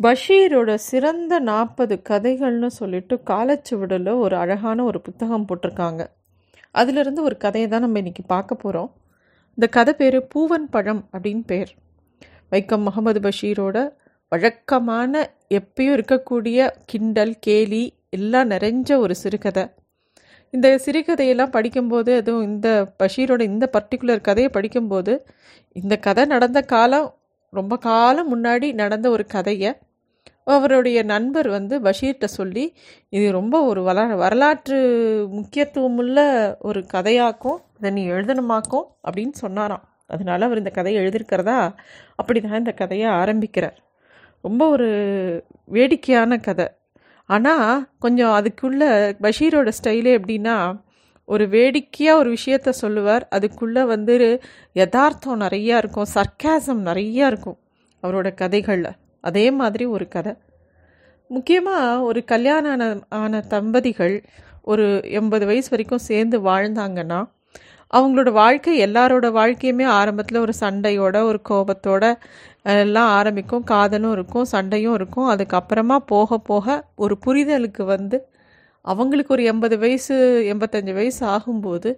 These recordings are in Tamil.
பஷீரோட சிறந்த நாற்பது கதைகள்னு சொல்லிட்டு காலச்சுவடில் ஒரு அழகான ஒரு புத்தகம் போட்டிருக்காங்க. அதிலிருந்து ஒரு கதையை தான் நம்ம இன்றைக்கி பார்க்க போகிறோம் இந்த கதை பேர் பூவன் பழம் அப்படின்னு பேர். வைக்கம் முகமது பஷீரோட வழக்கமான எப்பயும் இருக்கக்கூடிய கிண்டல் கேலி எல்லாம் நிறைஞ்ச ஒரு சிறுகதை. இந்த சிறுகதையெல்லாம் படிக்கும்போது அதுவும் இந்த பஷீரோட இந்த பர்டிகுலர் கதையை படிக்கும்போது இந்த கதை நடந்த காலம் ரொம்ப காலம் முன்னாடி நடந்த ஒரு கதையை அவருடைய நண்பர் வந்து பஷீர்கிட்ட சொல்லி இது ரொம்ப ஒரு வள வரலாற்று முக்கியத்துவமுள்ள ஒரு கதையாக்கும் இதை நீ எழுதணுமாக்கும் அப்படின்னு சொன்னாராம். அதனால் அவர் இந்த கதையை எழுதியிருக்கிறதா? அப்படி தான் இந்த கதையை ஆரம்பிக்கிறார். ரொம்ப ஒரு வேடிக்கையான கதை. ஆனால் கொஞ்சம் அதுக்குள்ள பஷீரோட ஸ்டைலே எப்படின்னா ஒரு வேடிக்கையாக ஒரு விஷயத்த சொல்லுவார். அதுக்குள்ளே வந்து யதார்த்தம் நிறையா இருக்கும் சர்க்காசம் நிறையா இருக்கும் அவரோட கதைகளில். அதே மாதிரி ஒரு கதை. முக்கியமாக ஒரு கல்யாணம் ஆன ஆன தம்பதிகள் ஒரு எண்பது வயசு வரைக்கும் சேர்ந்து வாழ்ந்தாங்கன்னா அவங்களோட வாழ்க்கை எல்லாரோட வாழ்க்கையுமே ஆரம்பத்தில் ஒரு சண்டையோட ஒரு கோபத்தோட எல்லாம் ஆரம்பிக்கும். காதலும் இருக்கும் சண்டையும் இருக்கும். அதுக்கப்புறமா போக போக ஒரு புரிதலுக்கு வந்து அவங்களுக்கு ஒரு எண்பது வயசு எண்பத்தஞ்சு வயசு ஆகும்போது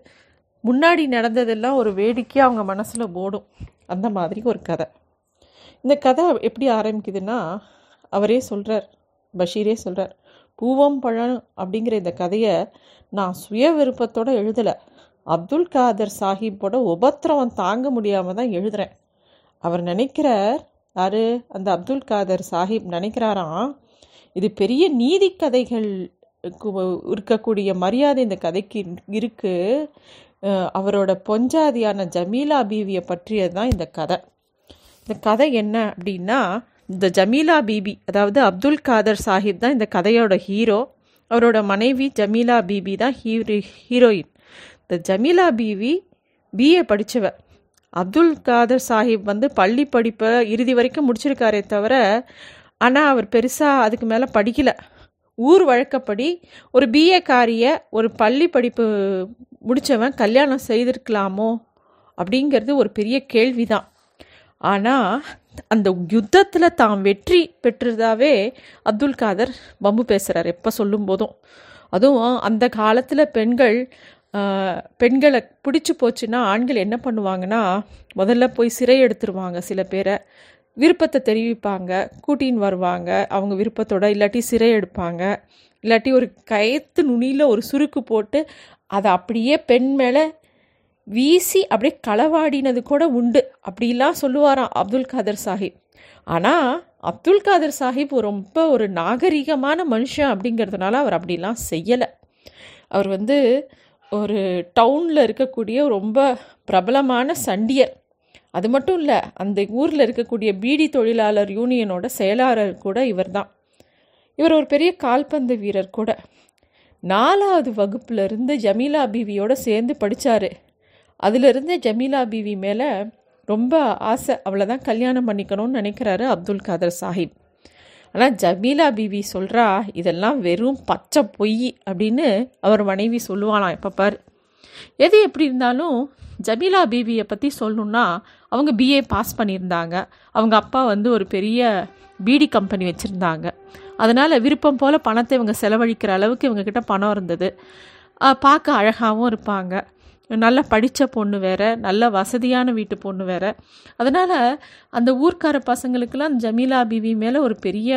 முன்னாடி நடந்ததெல்லாம் ஒரு வேடிக்கையாக அவங்க மனசில் ஓடும். அந்த மாதிரி ஒரு கதை. இந்த கதை எப்படி ஆரம்பிக்குதுன்னா அவரே சொல்கிறார் பஷீரே சொல்கிறார் பூவம் பழம் அப்படிங்கிற இந்த கதையை நான் சுய விருப்பத்தோடு எழுதலை. அப்துல் காதர் சாஹிப்போட உபத்திரவம் தாங்க முடியாமல் தான் எழுதுகிறேன் அவர் நினைக்கிறார் யார்? அந்த அப்துல் காதர் சாஹிப் நினைக்கிறாராம் இது பெரிய நீதி கதைகள் இருக்கக்கூடிய மரியாதை இந்த கதைக்கு இருக்குது அவரோட பொஞ்சாதியான ஜமீலா பீவியை பற்றியது தான் இந்த கதை. இந்த கதை என்ன அப்படின்னா இந்த ஜமீலா பீபி அதாவது அப்துல் காதர் சாஹிப் தான் இந்த கதையோட ஹீரோ. அவரோட மனைவி ஜமீலா பீபி தான் ஹீரோ ஹீரோயின். இந்த ஜமீலா பீவி பிஏ படித்தவ அப்துல் காதர் சாஹிப் வந்து பள்ளி படிப்பை இறுதி வரைக்கும் முடிச்சிருக்காரே தவிர ஆனால் அவர் பெருசாக அதுக்கு மேலே படிக்கலை. ஊர் வழக்கப்படி ஒரு பிஏ காரிய ஒரு பள்ளி படிப்பு முடித்தவன் கல்யாணம் செய்திருக்கலாமோ அப்படிங்கிறது ஒரு பெரிய கேள்வி தான் ஆனால் அந்த யுத்தத்தில் தான் வெற்றி பெற்றதாவே அப்துல் காதர் பம்பு பேசுகிறார் எப்போ சொல்லும் போதும். அதுவும் அந்த காலத்தில் பெண்கள் பெண்களை பிடிச்சி போச்சுன்னா ஆண்கள் என்ன பண்ணுவாங்கன்னா முதல்ல போய் சிறை எடுத்துருவாங்க சில பேரை. விருப்பத்தை தெரிவிப்பாங்க கூட்டின்னு வருவாங்க அவங்க விருப்பத்தோட இல்லாட்டி சிறை எடுப்பாங்க. இல்லாட்டி ஒரு கயத்து நுனியில் ஒரு சுருக்கு போட்டு அதை அப்படியே பெண் மேலே வீசி அப்படியே களவாடினது கூட உண்டு. அப்படிலாம் சொல்லுவாராம் அப்துல் காதர் சாஹிப். ஆனால் அப்துல் காதர் சாஹிப் ரொம்ப ஒரு நாகரிகமான மனுஷன் அப்படிங்கிறதுனால அவர் அப்படிலாம் செய்யலை. அவர் வந்து ஒரு டவுனில் இருக்கக்கூடிய ரொம்ப பிரபலமான சண்டியர். அது மட்டும் இல்லை அந்த ஊரில் இருக்கக்கூடிய பீடி தொழிலாளர் யூனியனோட செயலாளர் கூட இவர் தான். இவர் ஒரு பெரிய கால்பந்து வீரர் கூட. நாலாவது வகுப்புலேருந்து ஜமீலா பீவியோட சேர்ந்து படித்தார் அதிலிருந்து ஜமீலா பீவி மேலே ரொம்ப ஆசை. அவளை தான் கல்யாணம் பண்ணிக்கணும்னு நினைக்கிறாரு அப்துல் காதர் சாஹிப். ஆனால் ஜமீலா பீவி சொல்கிறா இதெல்லாம் வெறும் பச்சை பொய் அப்படின்னு அவர் மனைவி சொல்லுவானாம் எப்போ பார் எது எப்படி இருந்தாலும் ஜமீலா பீவியை பற்றி சொல்லணுன்னா அவங்க பிஏ பாஸ் பண்ணியிருந்தாங்க. அவங்க அப்பா வந்து ஒரு பெரிய பீடி கம்பெனி வச்சுருந்தாங்க. அதனால் விருப்பம் போல் பணத்தை இவங்க செலவழிக்கிற அளவுக்கு இவங்கக்கிட்ட பணம் இருந்தது. பார்க்க அழகாகவும் இருப்பாங்க. நல்ல படித்த பொண்ணு வேற நல்ல வசதியான வீட்டு பொண்ணு வேற. அதனால் அந்த ஊர்க்கார பசங்களுக்கெல்லாம் ஜமீலா பீவி மேலே ஒரு பெரிய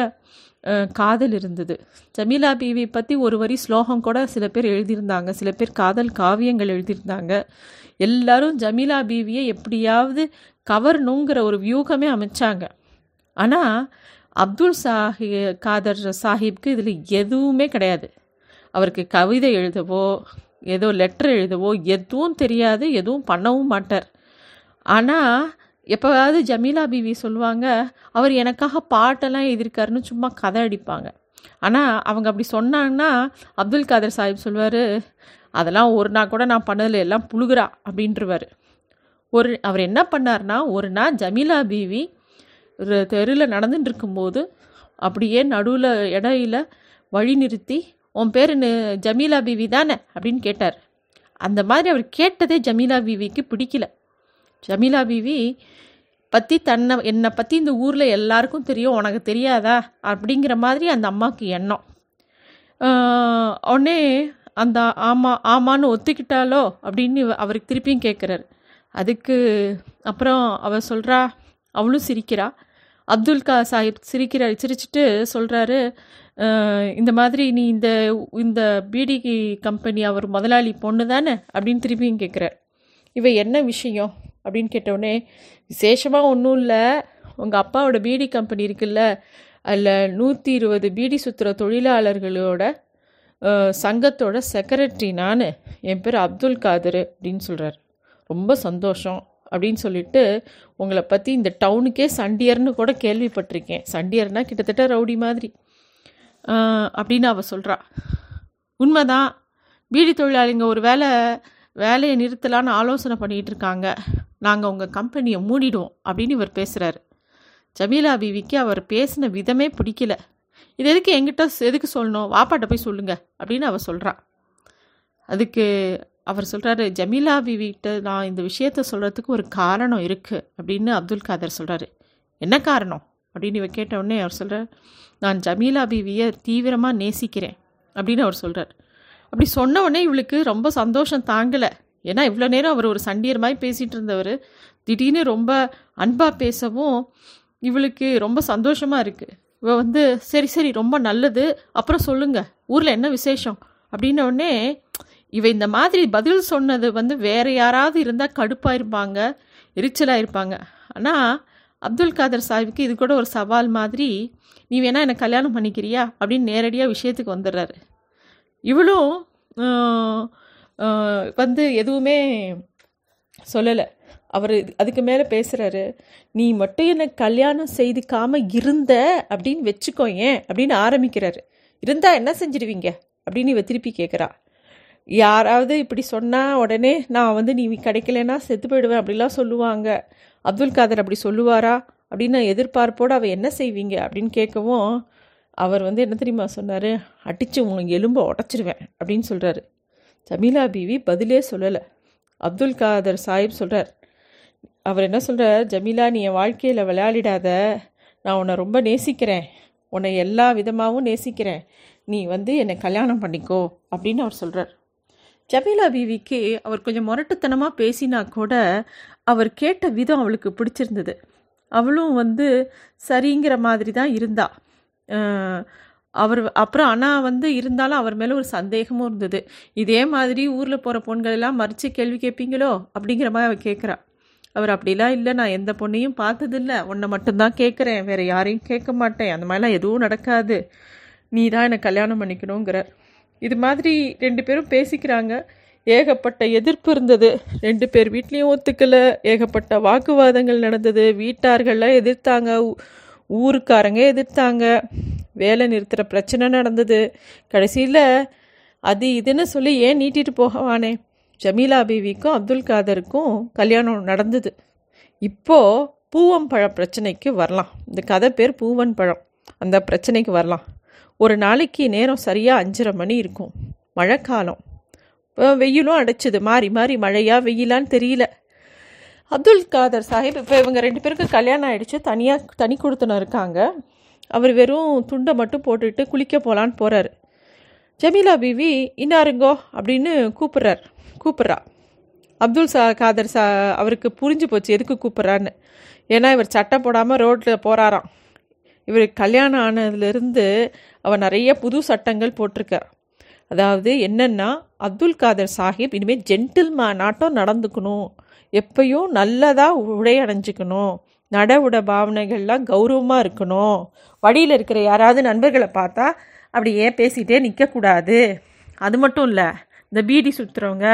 காதல் இருந்தது. ஜமீலா பீவி பற்றி ஒரு வரி ஸ்லோகம் கூட சில பேர் எழுதியிருந்தாங்க. சில பேர் காதல் காவியங்கள் எழுதியிருந்தாங்க. எல்லாரும் ஜமீலா பீவியை எப்படியாவது கவரணுங்கிற ஒரு வியூகமே அமைச்சாங்க. ஆனால் அப்துல் சாஹி காதர் சாஹிப்க்கு இதில் எதுவுமே கிடையாது. அவருக்கு கவிதை எழுதவோ ஏதோ லெட்டர் எழுதவோ எதுவும் தெரியாது எதுவும் பண்ணவும் மாட்டார். ஆனால் எப்போவாவது ஜமீலா பிவி சொல்லுவாங்க அவர் எனக்காக பாட்டெல்லாம் எழுதியிருக்காருன்னு சும்மா கதை அடிப்பாங்க. ஆனால் அவங்க அப்படி சொன்னாங்கன்னா அப்துல் காதர் சாஹிப் சொல்வார் அதெல்லாம் ஒரு நாள் கூட நான் பண்ணதில் எல்லாம் புழுகிறா அப்படின்றவார். ஒரு அவர் என்ன பண்ணார்னா ஒரு நாள் ஜமீலா பீவி ஒரு தெருவில் நடந்துட்டு இருக்கும்போது அப்படியே நடுவில் இடையில வழி நிறுத்தி உன் பேர் ஜமீலா பீவி தானே? அப்படின்னு கேட்டார். அந்த மாதிரி அவர் கேட்டதே ஜமீலா பீவிக்கு பிடிக்கல. ஜமீலா பீவி பற்றி தன்னை என்னை பற்றி இந்த ஊரில் எல்லாருக்கும் தெரியும் உனக்கு தெரியாதா? அப்படிங்கிற மாதிரி அந்த அம்மாவுக்கு எண்ணம். உடனே அந்த ஆமாம் ஆமான்னு ஒத்துக்கிட்டாலோ அப்படின்னு அவருக்கு திருப்பியும் கேட்குறாரு. அதுக்கு அப்புறம் அவ சொல்கிறா அவளும் சிரிக்கிறா. அப்துல் கா சாஹிப் சிரிக்கிறார் சிரிச்சிட்டு சொல்கிறாரு இந்த மாதிரி நீ இந்த இந்த பீடி கம்பெனி அவர் முதலாளி பொண்ணு தானே? அப்படின்னு திருப்பியும் கேட்குறார் இவ என்ன விஷயம்? அப்படின்னு கேட்டவுடனே விசேஷமாக ஒன்றும் இல்லை. உங்கள் அப்பாவோட பீடி கம்பெனி இருக்குல்ல அதில் நூற்றி இருபது பீடி சுற்றுற தொழிலாளர்களோட சங்கத்தோட செக்ரட்டரி நான். என் பேர் அப்துல் காதர். அப்படின்னு சொல்கிறார் ரொம்ப சந்தோஷம். அப்படின்னு சொல்லிட்டு உங்களை பற்றி இந்த டவுனுக்கே சண்டியர்னு கூட கேள்விப்பட்டிருக்கேன். சண்டியர்னா கிட்டத்தட்ட ரவுடி மாதிரி. அப்படின்னு அவ சொல்கிறா உண்மைதான் பீடி தொழிலாளிங்க ஒரு வேலை வேலையை நிறுத்தலான்னு ஆலோசனை பண்ணிகிட்டு இருக்காங்க. நாங்கள் உங்கள் கம்பெனியை மூடிடுவோம் அப்படின்னு இவர் பேசுகிறாரு ஜமீலா பிவிக்கு அவர் பேசின விதமே பிடிக்கல. இது எதுக்கு எங்கிட்ட எதுக்கு சொல்லணும்? வாப்பாட்ட போய் சொல்லுங்க அப்படின்னு அவ சொல்கிறான் அதுக்கு அவர் சொல்கிறாரு ஜமீலா பீவிகிட்ட நான் இந்த விஷயத்த சொல்கிறதுக்கு ஒரு காரணம் இருக்குது அப்படின்னு அப்துல் காதர் சொல்கிறாரு என்ன காரணம்? அப்படின்னு இவ கேட்டவுடனே அவர் சொல்கிறார் நான் ஜமீலா பீவியை தீவிரமாக நேசிக்கிறேன் அப்படின்னு அவர் சொல்கிறார் அப்படி சொன்ன உடனே இவளுக்கு ரொம்ப சந்தோஷம் தாங்கலை. ஏன்னா இவ்வளோ நேரம் அவர் ஒரு சண்டியர் மாதிரி பேசிகிட்டு இருந்தவர். திடீர்னு ரொம்ப அன்பாக பேசவும் இவளுக்கு ரொம்ப சந்தோஷமாக இருக்குது இவள் வந்து சரி சரி ரொம்ப நல்லது. அப்புறம் சொல்லுங்கள் ஊரில் என்ன விசேஷம்? அப்படின்ன உடனே இவ இந்த மாதிரி பதில் சொன்னது வந்து வேற யாராவது இருந்தால் கடுப்பாக இருப்பாங்க எரிச்சலாக இருப்பாங்க. ஆனால் அப்துல் காதர் சாஹிப்புக்கு இது கூட ஒரு சவால் மாதிரி நீ வேணா என்னை கல்யாணம் பண்ணிக்கிறியா? அப்படின்னு நேரடியாக விஷயத்துக்கு வந்துடுறாரு. இவளும் வந்து எதுவுமே சொல்லலை. அவர் அதுக்கு மேலே பேசுகிறாரு நீ மட்டும் என்னை கல்யாணம் செய்துக்காமல் இருந்த அப்படின்னு வச்சுக்கோ ஏன் அப்படின்னு ஆரம்பிக்கிறாரு. இருந்தால் என்ன செஞ்சிடுவீங்க அப்படின்னு இவ திருப்பி கேட்குறா யாராவது இப்படி சொன்னால் உடனே நான் வந்து நீ கிடைக்கலன்னா செத்து போயிடுவேன் அப்படிலாம் சொல்லுவாங்க. அப்துல் காதர் அப்படி சொல்லுவாரா? அப்படின்னு எதிர்பார்ப்போடு அவள் என்ன செய்வீங்க? அப்படின்னு கேட்கவும் அவர் வந்து என்ன தெரியுமா சொன்னார்? அடித்து உங்களுக்கு எலும்பை உடச்சிருவேன் அப்படின்னு சொல்கிறாரு ஜமீலா பீவி பதிலே சொல்லலை. அப்துல் காதர் சாஹிப் சொல்கிறார் அவர் என்ன சொல்கிறார் ஜமீலா நீ என் வாழ்க்கையில் விளையாடிடாத. நான் உன்னை ரொம்ப நேசிக்கிறேன். உன்னை எல்லா விதமாகவும் நேசிக்கிறேன். நீ வந்து என்னை கல்யாணம் பண்ணிக்கோ அப்படின்னு அவர் சொல்கிறார் ஜமீலா பீவிக்கு அவர் கொஞ்சம் முரட்டுத்தனமாக பேசினா கூட அவர் கேட்ட விதம் அவளுக்கு பிடிச்சிருந்தது. அவளும் வந்து சரிங்கிற மாதிரி தான் இருந்தா அவர் அப்புறம் ஆனால் வந்து இருந்தாலும் அவர் மேலே ஒரு சந்தேகமும் இருந்தது. இதே மாதிரி ஊரில் போகிற பொண்கள் எல்லாம் மறித்து கேள்வி கேட்பீங்களோ அப்படிங்கிற மாதிரி அவள் கேட்குறா அவர் அப்படிலாம் இல்லை. நான் எந்த பொண்ணையும் பார்த்ததில்ல. உன்னை மட்டும்தான் கேட்குறேன் வேறு யாரையும் கேட்க மாட்டேன். அந்த மாதிரிலாம் எதுவும் நடக்காது. நீ தான் என்னை கல்யாணம் பண்ணிக்கணுங்கிற. இது மாதிரி ரெண்டு பேரும் பேசிக்கிறாங்க. ஏகப்பட்ட எதிர்ப்பு இருந்தது. ரெண்டு பேர் வீட்லேயும் ஒத்துக்கலை. ஏகப்பட்ட வாக்குவாதங்கள் நடந்தது. வீட்டார்கள்லாம் எதிர்த்தாங்க. ஊருக்காரங்க எதிர்த்தாங்க. வேலை நிறுத்துகிற பிரச்சனை நடந்தது. கடைசியில் அது இதுன்னு சொல்லி ஏன் நீட்டிட்டு போகவானே? ஜமீலா பீவிக்கும் அப்துல் காதருக்கும் கல்யாணம் நடந்தது. இப்போ பூவம் பழம் பிரச்சனைக்கு வரலாம். இந்த கதை பேர் பூவன் பழம். அந்த பிரச்சனைக்கு வரலாம். ஒரு நாளைக்கு நேரம் சரியாக அஞ்சரை மணி இருக்கும். மழைக்காலம். வெயிலும் அடைச்சிது. மாறி மாறி மழையா வெயிலான்னு தெரியல. அப்துல் காதர் சாஹிப் இப்போ இவங்க ரெண்டு பேருக்கும் கல்யாணம் ஆகிடுச்சு தனியாக தனி கொடுத்தனம் இருக்காங்க. அவர் வெறும் துண்டை மட்டும் போட்டுட்டு குளிக்க போகலான்னு போகிறார் ஜமீலா பிவி இன்னாருங்கோ? அப்படின்னு கூப்பிட்றார். கூப்பிட்றா. அப்துல் சா காதர் சா அவருக்கு புரிஞ்சு போச்சு. எதுக்கு கூப்பிட்றான்னு. ஏன்னா இவர் சட்டை போடாமல் ரோட்டில் போகிறாராம் இவர் கல்யாணம் ஆனதுலேருந்து அவர் நிறைய புது சட்டங்கள் போட்டிருக்கார் அதாவது என்னென்னா அப்துல் காதர் சாஹிப் இனிமேல் ஜென்டில்மேனாட்டம் நடந்துக்கணும். எப்பயும் நல்லதாக உடை அடைஞ்சிக்கணும் நட உட பாவனைகள்லாம் கௌரவமாக இருக்கணும். வழியில் இருக்கிற யாராவது நண்பர்களை பார்த்தா அப்படியே பேசிகிட்டே நிற்கக்கூடாது அது மட்டும் இல்லை இந்த பீடி சுற்றுறவங்க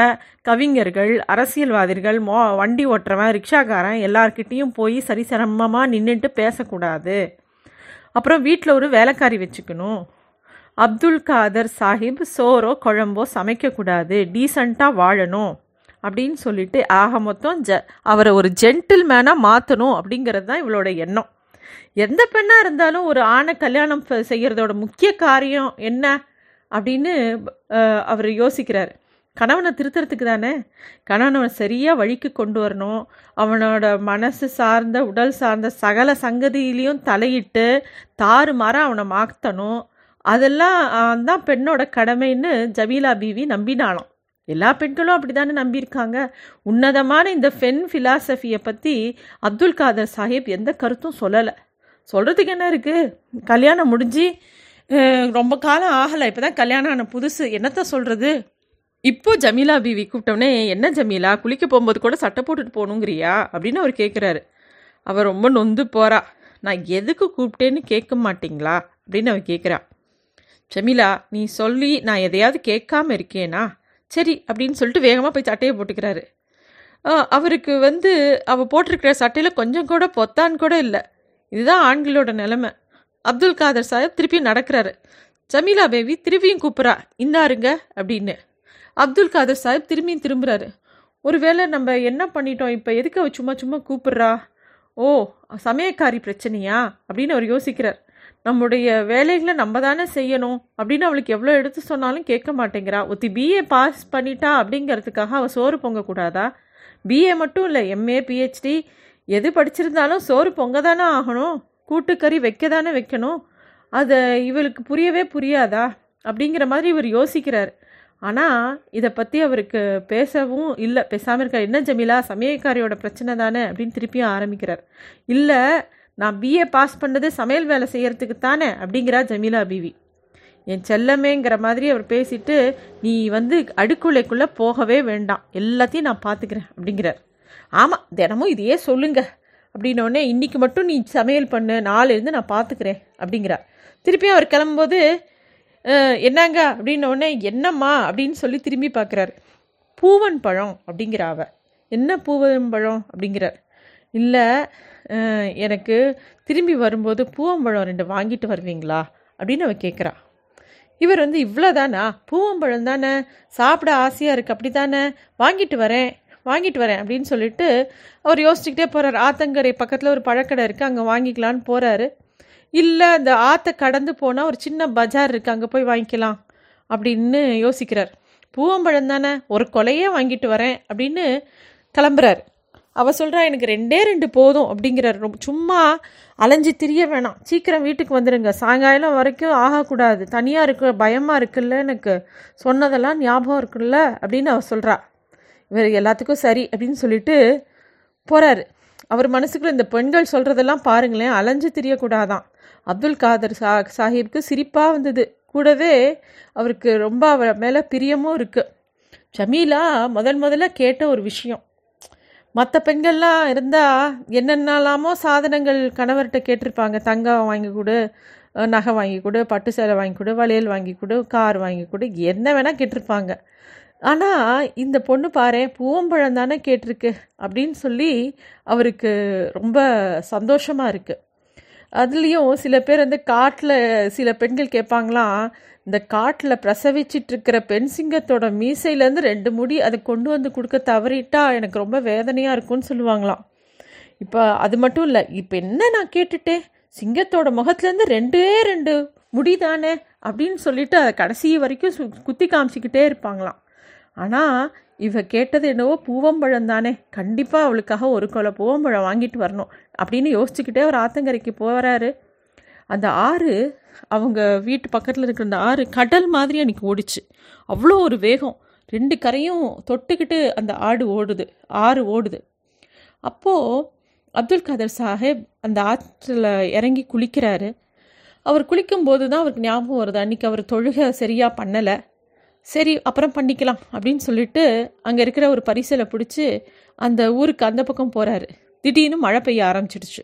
கவிஞர்கள் அரசியல்வாதிகள் மோ வண்டி ஓட்டுறவன் ரிக்ஷாக்காரன் எல்லார்கிட்டேயும் போய் சரிசமமாக நின்றுட்டு பேசக்கூடாது. அப்புறம் வீட்டில் ஒரு வேலைக்காரி வச்சுக்கணும். அப்துல் காதர் சாஹிப் சோறோ குழம்போ சமைக்கக்கூடாது டீசண்டாக வாழணும். அப்படின்னு சொல்லிட்டு ஆக மொத்தம் ஜ அவரை ஒரு ஜென்டில்மேனாக மாற்றணும் அப்படிங்கிறது தான் இவளோட எண்ணம். எந்த பெண்ணாக இருந்தாலும் ஒரு ஆணை கல்யாணம் செய்கிறதோட முக்கிய காரியம் என்ன? அப்படின்னு அவர் யோசிக்கிறார். கணவனை திருத்துறதுக்கு தானே? கணவனை சரியாக வழிக்கு கொண்டு வரணும். அவனோட மனசு சார்ந்த உடல் சார்ந்த சகல சங்கதியிலையும் தலையிட்டு தாறு மாற அவனை மாற்றணும் அதெல்லாம் தான் பெண்ணோட கடமைன்னு ஜமீலா பீவி நம்பினாலும் எல்லா பெண்களும் அப்படி தானே நம்பியிருக்காங்க. உன்னதமான இந்த ஃபென் ஃபிலாசபியை பற்றி அப்துல் காதர் சாஹிப் எந்த கருத்தும் சொல்லலை. சொல்கிறதுக்கு என்ன இருக்குது கல்யாணம் முடிஞ்சு ரொம்ப காலம் ஆகலை. இப்போ தான் கல்யாணம் ஆன புதுசு. என்னத்த சொல்கிறது இப்போ ஜமீலா பிவி கூப்பிட்டோன்னே என்ன ஜமீலா குளிக்க போகும்போது கூட சட்டை போட்டுட்டு போகணுங்கிறியா? அப்படின்னு அவர் கேட்குறாரு அவர் ரொம்ப நொந்து போகிறா நான் எதுக்கு கூப்பிட்டேன்னு கேட்க மாட்டிங்களா? அப்படின்னு அவர் கேட்குறா ஜமீலா நீ சொல்லி நான் எதையாவது கேட்காம இருக்கேனா? சரி அப்படின்னு சொல்லிட்டு வேகமாக போய் சட்டையை போட்டுக்கிறாரு. அவருக்கு வந்து அவள் போட்டிருக்கிற சட்டையில் கொஞ்சம் கூட பொத்தான் கூட இல்லை. இதுதான் ஆண்களோட நிலைமை. அப்துல் காதர் சாஹிப் திருப்பியும் நடக்கிறாரு. ஜமீலா பேபி திருப்பியும் கூப்பிட்றா. இந்தாருங்க அப்படின்னு. அப்துல் காதர் சாஹிப் திரும்பியும் திரும்புகிறாரு ஒருவேளை நம்ம என்ன பண்ணிட்டோம்? இப்போ எதுக்கு அவள் சும்மா சும்மா கூப்பிட்றா? ஓ சமயக்காரி பிரச்சனையா? அப்படின்னு அவர் யோசிக்கிறார். நம்முடைய வேலைகளை நம்ம தானே செய்யணும் அப்படின்னு அவளுக்கு எவ்வளோ எடுத்து சொன்னாலும் கேட்க மாட்டேங்கிறா. ஒத்தி பிஏ பாஸ் பண்ணிட்டா அப்படிங்கிறதுக்காக அவள் சோறு பொங்கக்கூடாதா பிஏ மட்டும் இல்லை எம்ஏ பிஹெச்டி எது படிச்சிருந்தாலும் சோறு பொங்க தானே ஆகணும். கூட்டுக்கறி வைக்க தானே வைக்கணும். அதை இவளுக்கு புரியவே புரியாதா? அப்படிங்கிற மாதிரி இவர் யோசிக்கிறார். ஆனால் இதை பற்றி அவருக்கு பேசவும் இல்லை. பேசாமல் இருக்கார். என்ன ஜமீலா? சமையல்காரியோட பிரச்சனை தானே அப்படின்னு திருப்பியும் ஆரம்பிக்கிறார். இல்லை நான் பிஏ பாஸ் பண்ணது சமையல் வேலை செய்கிறதுக்கு தானே அப்படிங்கிறா ஜமீலா பிவி என் செல்லமேங்கிற மாதிரி அவர் பேசிட்டு நீ வந்து அடுக்குலைக்குள்ளே போகவே வேண்டாம். எல்லாத்தையும் நான் பார்த்துக்கிறேன் அப்படிங்கிறார். ஆமாம் தினமும் இதையே சொல்லுங்க. அப்படின்னோடனே இன்றைக்கி மட்டும் நீ சமையல் பண்ணு. நாளிலேருந்து நான் பார்த்துக்கிறேன் அப்படிங்கிறார். திருப்பியும் அவர் கிளம்பும்போது என்னங்க? அப்படின்னோடனே என்னம்மா? அப்படின்னு சொல்லி திரும்பி பார்க்குறாரு. பூவன் பழம் அப்படிங்கிற அவ. என்ன பூவன் பழம்? அப்படிங்கிறார். இல்லை எனக்கு திரும்பி வரும்போது பூவம்பழம் ரெண்டு வாங்கிட்டு வருவீங்களா? அப்படின்னு அவ கேட்குறா இவர் வந்து இவ்வளோதானா பூவம்பழம் தானே? சாப்பிட ஆசையாக இருக்குது அப்படி தானே வாங்கிட்டு வரேன் வாங்கிட்டு வரேன் அப்படின்னு சொல்லிட்டு அவர் யோசிச்சுக்கிட்டே போகிறார் ஆத்தங்கரை பக்கத்தில் ஒரு பழக்கடை இருக்குது அங்கே வாங்கிக்கலான்னு போகிறாரு இல்லை அந்த ஆற்றை கடந்து போனால் ஒரு சின்ன பஜார் இருக்குது அங்கே போய் வாங்கிக்கலாம் அப்படின்னு யோசிக்கிறார். பூவம்பழம் தானே ஒரு கொலையே வாங்கிட்டு வரேன் அப்படின்னு கிளம்புறாரு. அவள் சொல்கிறா எனக்கு ரெண்டே ரெண்டு போதும் அப்படிங்கிறார். ரொம்ப சும்மா அலைஞ்சு திரிய வேணாம். சீக்கிரம் வீட்டுக்கு வந்துடுங்க சாயங்காலம் வரைக்கும் ஆகக்கூடாது. தனியாக இருக்கு பயமாக இருக்குல்ல எனக்கு. சொன்னதெல்லாம் ஞாபகம் இருக்குல்ல அப்படின்னு அவள் சொல்கிறா இவர் எல்லாத்துக்கும் சரி அப்படின்னு சொல்லிட்டு போகிறாரு அவர் மனசுக்குள்ள இந்த பெண்கள் சொல்கிறதெல்லாம் பாருங்களேன் அலைஞ்சு தெரியக்கூடாதான். அப்துல் காதர் சா சாஹிப்க்கு சிரிப்பாக வந்தது. கூடவே அவருக்கு ரொம்ப அவர் மேலே பிரியமும் இருக்குது ஜமீலா முதல் முதல்ல கேட்ட ஒரு விஷயம். மற்ற பெண்கள்லாம் இருந்தால் என்னென்னலாமோ சாதனங்கள் கணவர்கிட்ட கேட்டிருப்பாங்க. தங்கம் வாங்கி கொடு நகை வாங்கி கொடு பட்டு சேலை வாங்கி கொடு வளையல் வாங்கி கொடு கார் வாங்கி கொடு என்ன வேணால் கேட்டிருப்பாங்க. ஆனால் இந்த பொண்ணு பாரு பூவம்பழம் தானே கேட்டிருக்கு அப்படின்னு சொல்லி அவருக்கு ரொம்ப சந்தோஷமாக இருக்குது அதுலேயும் சில பேர் வந்து காட்டில் சில பெண்கள் கேட்பாங்களாம் இந்த காட்டில் பிரசவிச்சிட்டு இருக்கிற பெண் சிங்கத்தோட மீசையிலேருந்து ரெண்டு முடி அதை கொண்டு வந்து கொடுக்க தவறிட்டா எனக்கு ரொம்ப வேதனையாக இருக்கும்னு சொல்லுவாங்களாம். இப்போ அது மட்டும் இல்லை இப்போ என்ன நான் கேட்டுட்டேன்? சிங்கத்தோட முகத்துலேருந்து ரெண்டே ரெண்டு முடி தானே அப்படின்னு சொல்லிட்டு அதை கடைசி வரைக்கும் குத்தி காமிச்சிக்கிட்டே இருப்பாங்களாம். ஆனால் இவ கேட்டது என்னவோ பூவம்பழம் தானே. கண்டிப்பாக அவளுக்காக ஒரு கொலை பூவம்பழம் வாங்கிட்டு வரணும் அப்படின்னு யோசிச்சுக்கிட்டே அவர் ஆத்தங்கரைக்கு போகிறாரு அந்த ஆறு அவங்க வீட்டு பக்கத்தில் இருக்கிற அந்த ஆறு கடல் மாதிரி அன்றைக்கி ஓடிச்சு. அவ்வளோ ஒரு வேகம். ரெண்டு கரையும் தொட்டுக்கிட்டு அந்த ஆடு ஓடுது. ஆறு ஓடுது. அப்போது அப்துல் காதர் சாஹேப் அந்த ஆற்றில் இறங்கி குளிக்கிறாரு. அவர் குளிக்கும்போது தான் அவருக்கு ஞாபகம் வருது. அன்றைக்கி அவர் தொழுகை சரியாக பண்ணலை. சரி அப்புறம் பண்ணிக்கலாம் அப்படின்னு சொல்லிட்டு அங்கே இருக்கிற ஒரு பரிசலை பிடிச்சி அந்த ஊருக்கு அந்த பக்கம் போகிறாரு திடீர்னு மழை பெய்ய ஆரம்பிச்சிடுச்சு.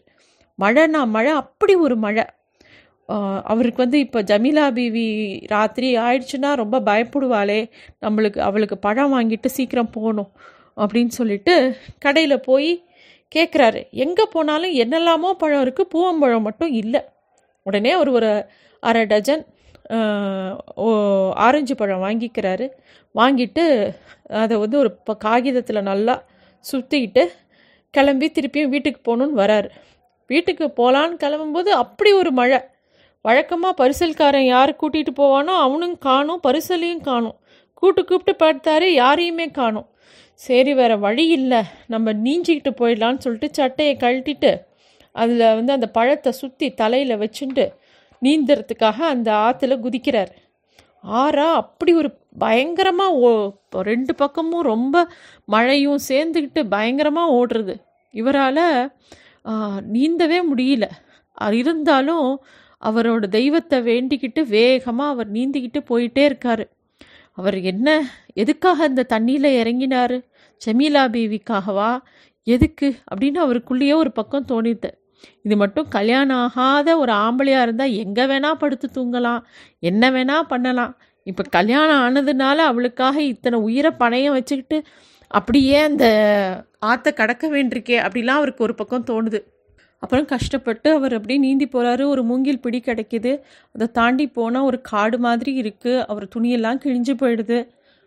மழைனா மழை அப்படி ஒரு மழை. அவருக்கு வந்து இப்போ ஜமீலா பீவி ராத்திரி ஆயிடுச்சுன்னா ரொம்ப பயப்படுவாளே. நம்மளுக்கு அவளுக்கு பழம் வாங்கிட்டு சீக்கிரம் போகணும் அப்படின்னு சொல்லிட்டு கடையில் போய் கேட்குறாரு எங்கே போனாலும் என்னெல்லாமோ பழம் இருக்குது பூவம்பழம் மட்டும் இல்லை. உடனே ஒரு ஒரு அரை டஜன் ஆரஞ்சு பழம் வாங்கிக்கிறாரு. வாங்கிட்டு அதை வந்து ஒரு இப்போ காகிதத்தில் நல்லா சுற்றிக்கிட்டு கிளம்பி திருப்பியும் வீட்டுக்கு போகணுன்னு வராரு. வீட்டுக்கு போகலான்னு கிளம்பும்போது அப்படி ஒரு மழை. வழக்கமாக பரிசல்காரன் யார் கூட்டிகிட்டு போவானோ அவனும் காணும் பரிசலையும் காணும். கூட்டு கூப்பிட்டு பார்த்தாரு யாரையுமே காணும். சரி வேறு வழி இல்லை. நம்ம நீஞ்சிக்கிட்டு போயிடலான்னு சொல்லிட்டு சட்டையை கழட்டிட்டு அதில் வந்து அந்த பழத்தை சுற்றி தலையில் வச்சுட்டு நீந்துறதுக்காக அந்த ஆற்றுல குதிக்கிறார். ஆறா அப்படி ஒரு பயங்கரமாக ஓ ரெண்டு பக்கமும் ரொம்ப மழையும் சேர்ந்துக்கிட்டு பயங்கரமாக ஓடுறது. இவரால் நீந்தவே முடியல. அது இருந்தாலும் அவரோட தெய்வத்தை வேண்டிக்கிட்டு வேகமாக அவர் நீந்திக்கிட்டு போயிட்டே இருக்கார். அவர் என்ன எதுக்காக அந்த தண்ணியில் இறங்கினார்? ஜமீலா பீவிக்காகவா? எதுக்கு? அப்படின்னு அவருக்குள்ளேயே ஒரு பக்கம் தோணிட்டு. இது மட்டும் கல்யாணம் ஆகாத ஒரு ஆம்பளையாக இருந்தால் எங்கே வேணால் படுத்து தூங்கலாம். என்ன வேணால் பண்ணலாம். இப்போ கல்யாணம் ஆனதுனால அவளுக்காக இத்தனை உயிரை பணையம் வச்சுக்கிட்டு அப்படியே அந்த ஆற்ற கடக்க வேண்டியிருக்கே அப்படிலாம் அவருக்கு ஒரு பக்கம் தோணுது. அப்புறம் கஷ்டப்பட்டு அவர் அப்படியே நீந்தி போகிறாரு ஒரு மூங்கில் பிடி கிடைக்கிது. அதை தாண்டி போனால் ஒரு காடு மாதிரி இருக்குது அவர் துணியெல்லாம் கிழிஞ்சு போயிடுது.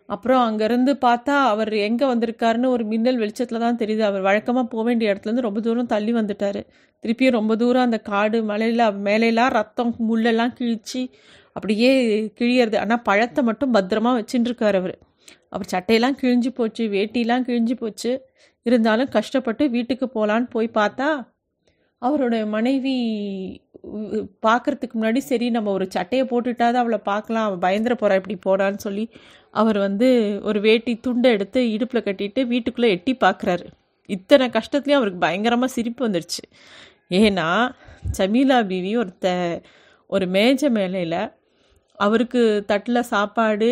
அப்புறம் அங்கேருந்து பார்த்தா அவர் எங்கே வந்திருக்காருன்னு ஒரு மின்னல் வெளிச்சத்தில் தான் தெரியுது. அவர் வழக்கமாக போக வேண்டிய இடத்துலேருந்து ரொம்ப தூரம் தள்ளி வந்துட்டார். திருப்பியும் ரொம்ப தூரம் அந்த காடு மலையில் மேலையெல்லாம் ரத்தம் முள்ளெல்லாம் கிழிச்சு அப்படியே கிழியறது. ஆனால் பழத்தை மட்டும் பத்திரமா வச்சுட்டுருக்கார் அவர். அவர் சட்டையெல்லாம் கிழிஞ்சு போச்சு வேட்டிலாம் கிழிஞ்சு போச்சு. இருந்தாலும் கஷ்டப்பட்டு வீட்டுக்கு போகலான்னு போய் பார்த்தா அவரோட மனைவி பார்க்கறதுக்கு முன்னாடி சரி நம்ம ஒரு சட்டையை போட்டுட்டாதான் அவளை பார்க்கலாம் அவள் பயந்துட போகிறா இப்படி போகிறான்னு சொல்லி அவர் வந்து ஒரு வேட்டி துண்டை எடுத்து இடுப்பில் கட்டிட்டு வீட்டுக்குள்ளே எட்டி பார்க்குறாரு இத்தனை கஷ்டத்துலேயும் அவருக்கு பயங்கரமாக சிரிப்பு வந்துடுச்சு ஏன்னா சமீலா பீவி ஒருத்த ஒரு மேஜை மேலையில் அவருக்கு தட்டில் சாப்பாடு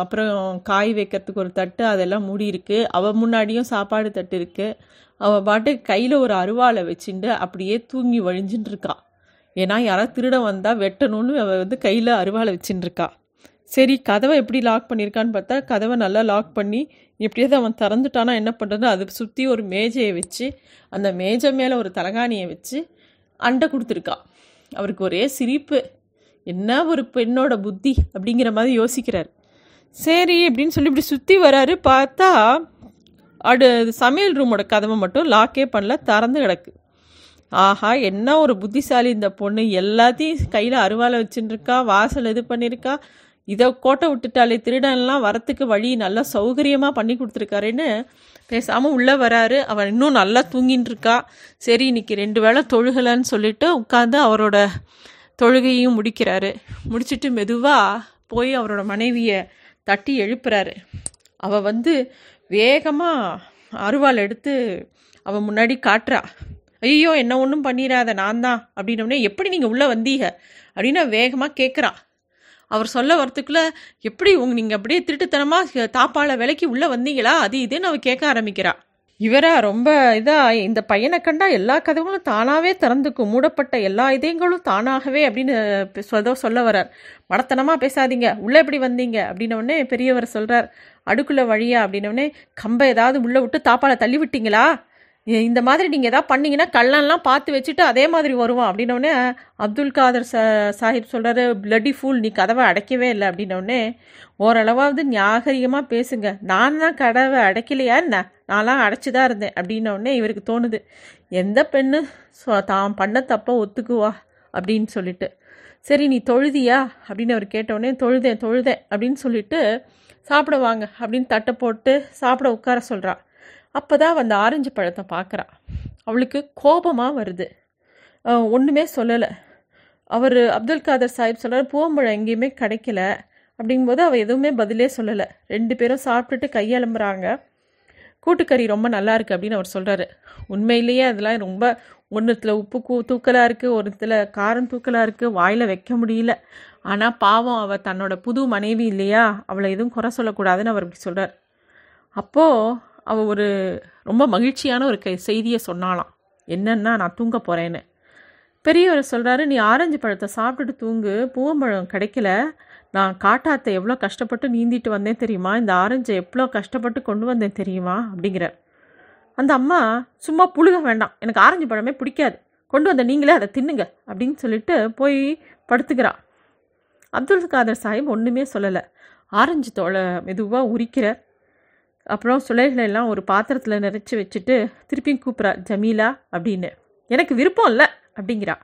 அப்புறம் காய் வைக்கிறதுக்கு ஒரு தட்டு அதெல்லாம் மூடி இருக்கு. அவள் முன்னாடியும் சாப்பாடு தட்டு இருக்குது அவள் பாட்டு கையில் ஒரு அருவாளை வச்சுட்டு அப்படியே தூங்கி வழிஞ்சுட்டு இருக்கா ஏன்னா யாராவது திருட வந்தால் வெட்டணும்னு அவள் வந்து கையில் அருவாளை வச்சுட்டு இருக்கா சரி கதவை எப்படி லாக் பண்ணியிருக்கான்னு பார்த்தா கதவை நல்லா லாக் பண்ணி எப்படியாவது அவன் திறந்துட்டானா என்ன பண்ணுறது அதை சுற்றி ஒரு மேஜையை வச்சு அந்த மேஜை மேலே ஒரு தலகாணியை வச்சு அண்டை கொடுத்துருக்கா. அவருக்கு ஒரே சிரிப்பு. என்ன ஒரு பெண்ணோட புத்தி அப்படிங்கிற மாதிரி யோசிக்கிறார். சரி அப்படின்னு சொல்லி இப்படி சுற்றி வராரு. பார்த்தா அடு சமையல் ரூமோட கதவை மட்டும் லாக்கே பண்ணல திறந்து கிடக்கு. ஆஹா என்ன ஒரு புத்திசாலி இந்த பொண்ணு. எல்லாத்தையும் கையில் அருவாலை வச்சுட்டுருக்கா வாசல் இது பண்ணியிருக்கா இதை கோட்டை விட்டுட்டாலே திருடன்லாம் வரத்துக்கு வழி நல்லா சௌகரியமாக பண்ணி கொடுத்துருக்காருன்னு பேசாமல் உள்ளே வராரு. அவன் இன்னும் நல்லா தூங்கின்னு இருக்கா சரி இன்னைக்கு ரெண்டு வேளை தொழுகலைன்னு சொல்லிட்டு உட்காந்து அவரோட தொழுகையும் முடிக்கிறாரு. முடிச்சுட்டு மெதுவாக போய் அவரோட மனைவியை தட்டி எழுப்புறாரு. அவள் வந்து வேகமாக அருவாள் எடுத்து அவன் முன்னாடி காட்டுறா. ஐயோ என்ன ஒன்றும் பண்ணிடாத நான் தான் அப்படின்னோடனே எப்படி நீங்கள் உள்ளே வந்தீங்க? அப்படின்னு வேகமாக கேட்குறான் அவர் சொல்ல வரத்துக்குள்ள எப்படி உங்க நீங்கள் அப்படியே திருட்டுத்தனமாக தாப்பாள விலைக்கு உள்ளே வந்தீங்களா? அது இதுன்னு அவள் கேட்க ஆரம்பிக்கிறா. இவரா ரொம்ப இதா இந்த பையனை கண்டா எல்லா கதவுகளும் தானாகவே திறந்துக்கும். மூடப்பட்ட எல்லா இதயங்களும் தானாகவே அப்படின்னு சொல்ல சொல்ல வரார் மடத்தனமாக பேசாதீங்க. உள்ளே எப்படி வந்தீங்க? அப்படின்னவுடனே பெரியவர் சொல்கிறார் அடுக்குள்ள வழியா? அப்படின்னவுடனே கம்பை ஏதாவது உள்ளே விட்டு தாப்பால தள்ளி விட்டீங்களா? இந்த மாதிரி நீங்கள் எதாவது பண்ணிங்கன்னா கள்ளன்லாம் பார்த்து வச்சுட்டு அதே மாதிரி வருவான். அப்படின்னோடனே அப்துல் காதர் ச சாஹிப் சொல்கிறாரு பிளட்டி ஃபூல் நீ கதவை அடைக்கவே இல்லை. அப்படின்னோடனே ஓரளவாவது நாகரிகமாக பேசுங்க. நான் தான் கதவை அடைக்கலையா என்ன? நான்லாம் அடைச்சி தான் இருந்தேன். அப்படின்னோடனே இவருக்கு தோணுது எந்த பெண்ணு தான் பண்ண தப்பா ஒத்துக்குவா? அப்படின்னு சொல்லிட்டு சரி நீ தொழுதியா? அப்படின்னு அவர் கேட்டவுடனே தொழுதேன் தொழுதேன். அப்படின்னு சொல்லிட்டு சாப்பிட வாங்க. அப்படின்னு தட்டை போட்டு சாப்பிட உட்கார சொல்கிறான் அப்போ தான் அந்த ஆரஞ்சு பழத்தை பார்க்குறா அவளுக்கு கோபமாக வருது. ஒன்றுமே சொல்லலை. அவர் அப்துல் காதர் சாஹிப் சொல்கிறார் பூவம்பழம் எங்கேயுமே கிடைக்கல அப்படிங்கும்போது அவள் எதுவுமே பதிலே சொல்லலை. ரெண்டு பேரும் சாப்பிட்டுட்டு கையெழும்புறாங்க. கூட்டுக்கறி ரொம்ப நல்லா இருக்குது அப்படின்னு அவர் சொல்கிறாரு உண்மையிலேயே அதெல்லாம் ரொம்ப ஒன்றுத்தில் உப்பு கூ தூக்கலாக இருக்குது ஒருத்தில் காரம் தூக்கலாக இருக்குது வாயில் வைக்க முடியல. ஆனால் பாவம் அவள் தன்னோட புது மனைவி இல்லையா? அவளை எதுவும் குறை சொல்லக்கூடாதுன்னு அவர் இப்படி சொல்கிறார் அப்போது அவள் ஒரு ரொம்ப மகிழ்ச்சியான ஒரு கை செய்தியை சொன்னாலாம் என்னன்னா நான் தூங்க போகிறேன்னு பெரியவர் சொல்கிறாரு நீ ஆரஞ்சு பழத்தை சாப்பிட்டுட்டு தூங்கு. பூவம்பழம் கிடைக்கல. நான் காட்டாத்தை எவ்வளோ கஷ்டப்பட்டு நீந்திட்டு வந்தேன் தெரியுமா? இந்த ஆரஞ்சை எவ்வளோ கஷ்டப்பட்டு கொண்டு வந்தேன் தெரியுமா? அப்படிங்கிற அந்த அம்மா சும்மா புழுக வேண்டாம். எனக்கு ஆரஞ்சு பழமே பிடிக்காது. கொண்டு வந்த நீங்களே அதை தின்னுங்க. அப்படின்னு சொல்லிட்டு போய் படுத்துக்கிறா. அப்துல் காதர் சாஹிப் ஒன்றுமே சொல்லலை. ஆரஞ்சு தோலை மெதுவாக உரிக்கிற அப்புறம் சுளைகளை எல்லாம் ஒரு பாத்திரத்தில் நிறைச்சி வச்சுட்டு திருப்பியும் கூப்பிட்றா ஜமீலா அப்படின்னு. எனக்கு விருப்பம் இல்லை அப்படிங்கிறா.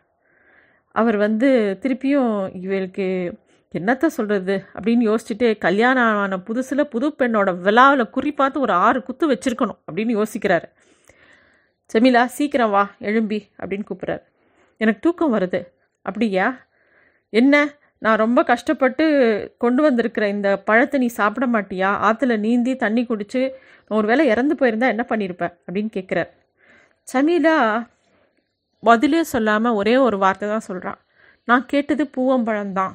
அவர் வந்து திருப்பியும் இவளுக்கு என்னத்த சொல்கிறது அப்படின்னு யோசிச்சுட்டு கல்யாணம் ஆன புதுசில் புது பெண்ணோட விழாவில் குறி பார்த்து ஒரு ஆறு குத்து வச்சிருக்கணும் அப்படின்னு யோசிக்கிறாரு. ஜமீலா சீக்கிரம் வா எழும்பி அப்படின்னு கூப்பிட்றாரு எனக்கு தூக்கம் வருது. அப்படியா? என்ன? நான் ரொம்ப கஷ்டப்பட்டு கொண்டு வந்திருக்கிற இந்த பழத்தை நீ சாப்பிட மாட்டியா? ஆற்றுல நீந்தி தண்ணி குடித்து ஒரு வேளை இறந்து போயிருந்தா என்ன பண்ணியிருப்பேன் அப்படின்னு கேட்குறார் சமீலா பதிலே சொல்லாமல் ஒரே ஒரு வார்த்தை தான் சொல்கிறான் நான் கேட்டது பூவம்பழம்தான்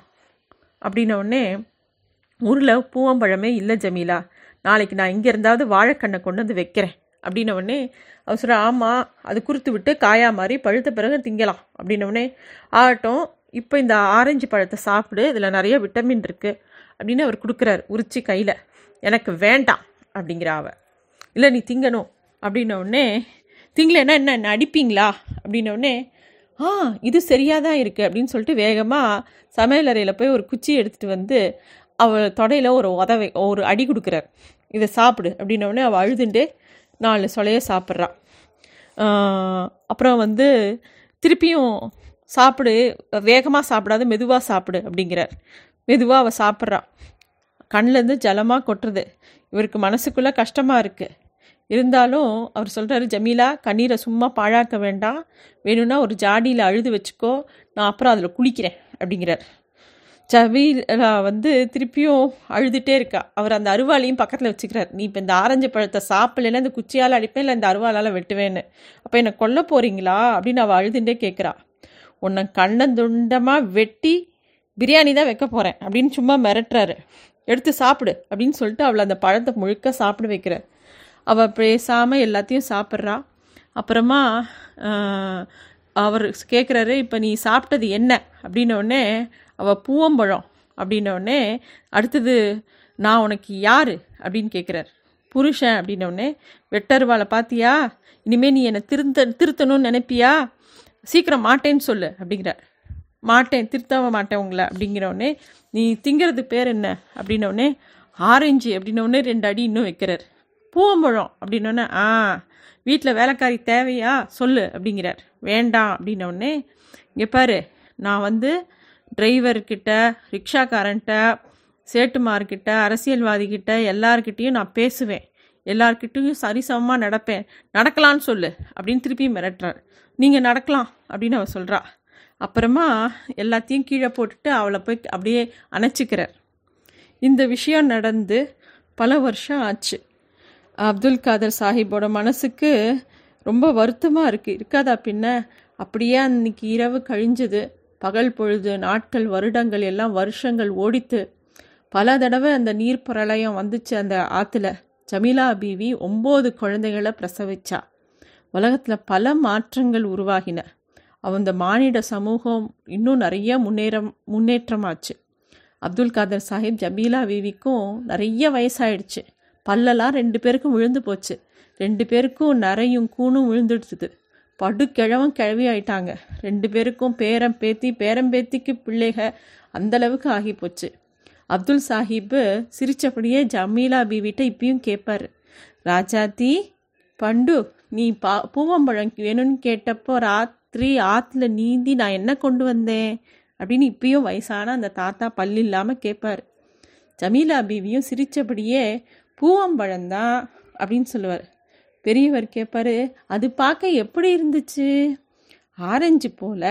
அப்படின்ன ஊரில் பூவம்பழமே இல்லை ஜமீலா. நாளைக்கு நான் இங்கே இருந்தாவது வாழைக்கண்ணை கொண்டு வந்து வைக்கிறேன். அப்படின்னவுடனே அவர் சொல்கிற ஆமாம் அது குறுத்து விட்டு காயா மாதிரி பழுத்த பிறகு திங்கலாம். அப்படின்னவுடனே ஆகட்டும் இப்போ இந்த ஆரஞ்சு பழத்தை சாப்பிடு. இதில் நிறைய விட்டமின் இருக்குது அப்படின்னு அவர் கொடுக்குறாரு. உரிச்சி கையில். எனக்கு வேண்டாம் அப்படிங்கிற அவ. இல்லை நீ திங்கணும். அப்படின்னோடனே திங்கலைன்னா என்ன? என்ன அடிப்பீங்களா? அப்படின்னோடனே ஆ இது சரியாக தான் இருக்குது அப்படின்னு சொல்லிட்டு வேகமாக சமையலறையில் போய் ஒரு குச்சி எடுத்துகிட்டு வந்து அவள் தொடையில் ஒரு உதவை ஒரு அடி கொடுக்குறார். இதை சாப்பிடு. அப்படின்னோடனே அவள் அழுதுண்டு நாலு சொலைய சாப்பிட்றா. அப்புறம் வந்து திருப்பியும் சாப்பிடு வேகமாக சாப்பிடாத மெதுவாக சாப்பிடு அப்படிங்கிறார். மெதுவாக அவள் சாப்பிட்றான் கண்ணிலேருந்து ஜலமாக கொட்டுறது. இவருக்கு மனசுக்குள்ளே கஷ்டமாக இருக்குது இருந்தாலும் அவர் சொல்கிறாரு ஜமீலா கண்ணீரை சும்மா பாழாக்க வேண்டாம். வேணும்னா ஒரு ஜாடியில் அழுது வச்சுக்கோ. நான் அப்புறம் அதில் குளிக்கிறேன். அப்படிங்கிறார். ஜமீலா வந்து திருப்பியும் அழுதுகிட்டே இருக்கா. அவர் அந்த அருவாளையும் பக்கத்தில் வச்சுக்கிறார். நீ இப்போ இந்த ஆரஞ்சு பழத்தை சாப்பிடலைன்னா இந்த குச்சியால் அடிப்பேன் இல்லை இந்த அருவாளால் வெட்டுவேன்னு. அப்போ என்னை கொல்ல போகிறீங்களா அப்படின்னு அவள் அழுதுகிட்டே கேட்குறா உன்னை கண்ணந்துண்டமாக வெட்டி பிரியாணி தான் வைக்க போகிறேன் அப்படின்னு சும்மா மிரட்டுறாரு. எடுத்து சாப்பிடு அப்படின்னு சொல்லிட்டு அவளை அந்த பழத்தை முழுக்க சாப்பிட வைக்கிறார் அவள் பேசாமல் எல்லாத்தையும் சாப்பிட்றா. அப்புறமா அவர் கேட்குறாரு இப்போ நீ சாப்பிட்டது என்ன? அப்படின்னோடனே அவள் பூவம்பழம். அப்படின்னோடனே அடுத்தது நான் உனக்கு யார்? அப்படின்னு கேட்குறார் புருஷன். அப்படின்னோடனே வெட்டருவாளை பார்த்தியா இனிமேல் நீ என்னை திருத்த திருத்தணும்னு நினைப்பியா? சீக்கிரம் மாட்டேன்னு சொல்லு அப்படிங்கிறார். மாட்டேன் திருத்தவ மாட்டேன் உங்களை அப்படிங்கிறவுடனே நீ திங்கிறது பேர் என்ன? அப்படின்னோடனே ஆரஞ்சு அப்படின்னோடனே ரெண்டு அடி இன்னும் வைக்கிறார். பூவம்பழம் அப்படின்னோடனே ஆ வீட்டில் வேலைக்காரி தேவையா? சொல்லு அப்படிங்கிறார். வேண்டாம் அப்படின்னோடனே இங்கே பாரு நான் வந்து டிரைவர்கிட்ட ரிக்ஷாக்காரன்கிட்ட சேட்டுமார்கிட்ட அரசியல்வாதிகிட்ட எல்லார்கிட்டேயும் நான் பேசுவேன். எல்லார்கிட்டையும் சரிசமமாக நடப்பேன். நடக்கலான்னு சொல்லு அப்படின்னு திருப்பி மிரட்டுறார். நீங்கள் நடக்கலாம் அப்படின்னு அவள் சொல்கிறா அப்புறமா எல்லாத்தையும் கீழே போட்டுட்டு அவளை போய் அப்படியே அணைச்சிக்கிறார். இந்த விஷயம் நடந்து பல வருஷம் ஆச்சு. அப்துல் காதர் சாஹிப்போட மனசுக்கு ரொம்ப வருத்தமாக இருக்குது இருக்காதா பின்ன? அப்படியே அன்னைக்கு இரவு கழிஞ்சது. பகல் பொழுது நாட்கள் வருடங்கள் எல்லாம் வருஷங்கள் ஓடித்து. பல தடவை அந்த நீர் பிரளயம் வந்துச்சு அந்த ஆற்றுல ஜமீலா பீவி ஒம்பது குழந்தைகளை பிரசவிச்சா. உலகத்தில் பல மாற்றங்கள் உருவாகின. அந்த மானிட சமூகம் இன்னும் நிறைய முன்னேறம் முன்னேற்றமாச்சு. அப்துல் காதர் சாஹிப் ஜபீலா வீவிக்கும் நிறைய வயசாயிடுச்சு. பல்லெல்லாம் ரெண்டு பேருக்கும் விழுந்து போச்சு. ரெண்டு பேருக்கும் நரையும் கூணும் விழுந்துடுச்சுது. படுக்கிழவும் கிழவி ஆயிட்டாங்க. ரெண்டு பேருக்கும் பேரம் பேத்தி பேரம்பேத்திக்கு பிள்ளைக அந்தளவுக்கு ஆகி போச்சு. அப்துல் சாஹிப்பு சிரிச்சபடியே ஜமீலா பீவிட்ட இப்பயும் கேட்பாரு ராஜாத்தி பண்டு நீ பா பூவம்பழம் வேணும்னு கேட்டப்போ ராத்திரி ஆற்றுல நீந்தி நான் என்ன கொண்டு வந்தேன்? அப்படின்னு இப்பயும் வயசான அந்த தாத்தா பல்லு இல்லாமல் கேட்பார் ஜமீலா பீவியும் சிரித்தபடியே பூவம்பழம்தான் அப்படின்னு சொல்லுவார். பெரியவர் கேட்பாரு அது பார்க்க எப்படி இருந்துச்சு? ஆரஞ்சு போல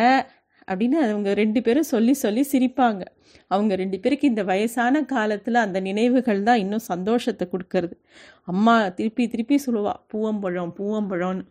அப்படின்னு அவங்க ரெண்டு பேரும் சொல்லி சொல்லி சிரிப்பாங்க. அவங்க ரெண்டு பேருக்கு இந்த வயசான காலத்தில் அந்த நினைவுகள் தான் இன்னும் சந்தோஷத்தை கொடுக்கறது. அம்மா திருப்பி திருப்பி சொல்லுவா பூவம்பழம் பூவம்பழம்னு.